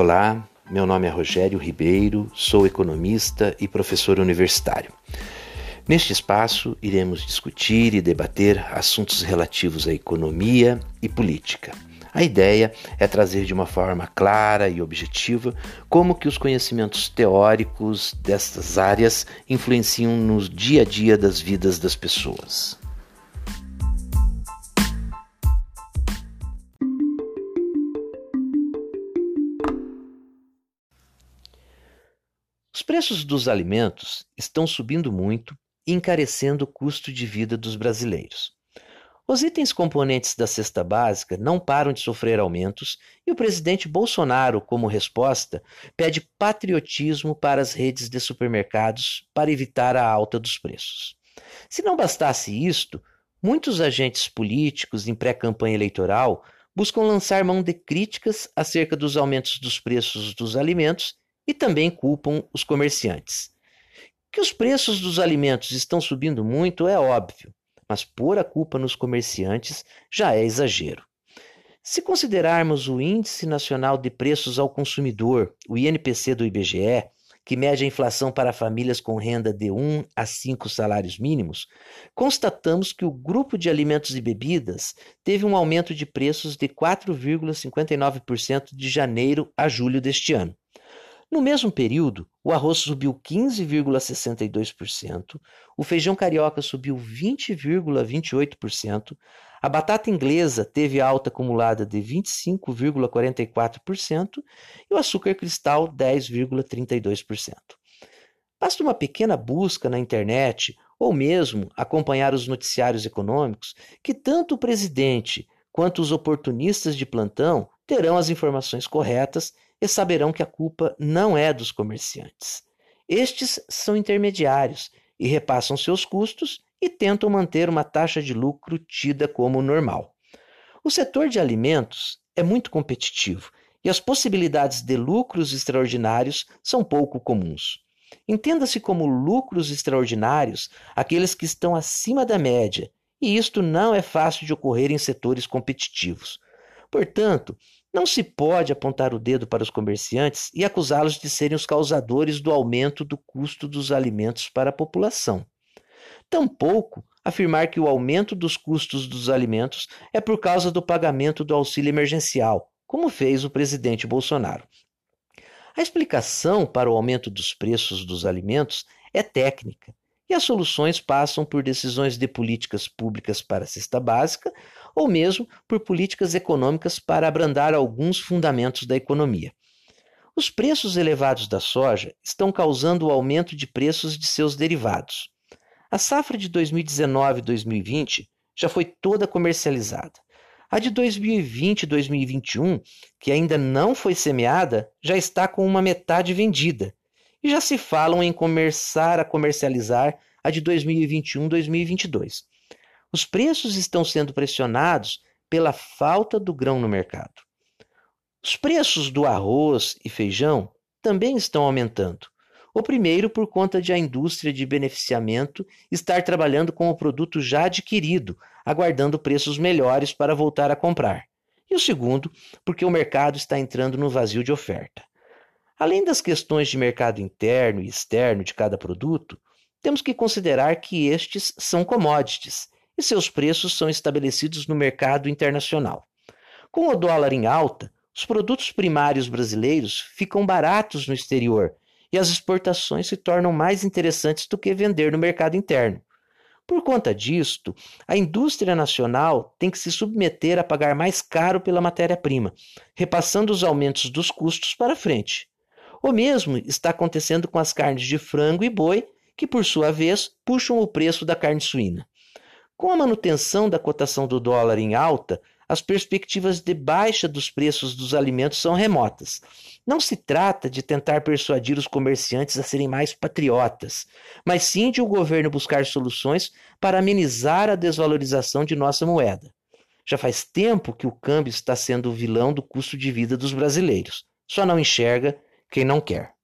Olá, meu nome é Rogério Ribeiro, sou economista e professor universitário. Neste espaço, iremos discutir e debater assuntos relativos à economia e política. A ideia é trazer de uma forma clara e objetiva como que os conhecimentos teóricos destas áreas influenciam no dia a dia das vidas das pessoas. Preços dos alimentos estão subindo muito e encarecendo o custo de vida dos brasileiros. Os itens componentes da cesta básica não param de sofrer aumentos e o presidente Bolsonaro, como resposta, pede patriotismo para as redes de supermercados para evitar a alta dos preços. Se não bastasse isto, muitos agentes políticos em pré-campanha eleitoral buscam lançar mão de críticas acerca dos aumentos dos preços dos alimentos e também culpam os comerciantes. Que os preços dos alimentos estão subindo muito é óbvio, mas pôr a culpa nos comerciantes já é exagero. Se considerarmos o Índice Nacional de Preços ao Consumidor, o INPC do IBGE, que mede a inflação para famílias com renda de 1 a 5 salários mínimos, constatamos que o grupo de alimentos e bebidas teve um aumento de preços de 4,59% de janeiro a julho deste ano. No mesmo período, o arroz subiu 15,62%, o feijão carioca subiu 20,28%, a batata inglesa teve alta acumulada de 25,44% e o açúcar cristal 10,32%. Basta uma pequena busca na internet ou mesmo acompanhar os noticiários econômicos que tanto o presidente quanto os oportunistas de plantão terão as informações corretas e saberão que a culpa não é dos comerciantes. Estes são intermediários e repassam seus custos e tentam manter uma taxa de lucro tida como normal. O setor de alimentos é muito competitivo e as possibilidades de lucros extraordinários são pouco comuns. Entenda-se como lucros extraordinários aqueles que estão acima da média, e isto não é fácil de ocorrer em setores competitivos. Portanto, não se pode apontar o dedo para os comerciantes e acusá-los de serem os causadores do aumento do custo dos alimentos para a população. Tampouco afirmar que o aumento dos custos dos alimentos é por causa do pagamento do auxílio emergencial, como fez o presidente Bolsonaro. A explicação para o aumento dos preços dos alimentos é técnica e as soluções passam por decisões de políticas públicas para a cesta básica ou mesmo por políticas econômicas para abrandar alguns fundamentos da economia. Os preços elevados da soja estão causando o aumento de preços de seus derivados. A safra de 2019-2020 já foi toda comercializada. A de 2020 2021, que ainda não foi semeada, já está com uma metade vendida e já se falam em começar a comercializar a de 2021-2022. Os preços estão sendo pressionados pela falta do grão no mercado. Os preços do arroz e feijão também estão aumentando. O primeiro por conta de a indústria de beneficiamento estar trabalhando com o produto já adquirido, aguardando preços melhores para voltar a comprar. E o segundo, porque o mercado está entrando no vazio de oferta. Além das questões de mercado interno e externo de cada produto, temos que considerar que estes são commodities e seus preços são estabelecidos no mercado internacional. Com o dólar em alta, os produtos primários brasileiros ficam baratos no exterior e as exportações se tornam mais interessantes do que vender no mercado interno. Por conta disto, a indústria nacional tem que se submeter a pagar mais caro pela matéria-prima, repassando os aumentos dos custos para frente. O mesmo está acontecendo com as carnes de frango e boi, que por sua vez puxam o preço da carne suína. Com a manutenção da cotação do dólar em alta, as perspectivas de baixa dos preços dos alimentos são remotas. Não se trata de tentar persuadir os comerciantes a serem mais patriotas, mas sim de o governo buscar soluções para amenizar a desvalorização de nossa moeda. Já faz tempo que o câmbio está sendo o vilão do custo de vida dos brasileiros. Só não enxerga quem não quer.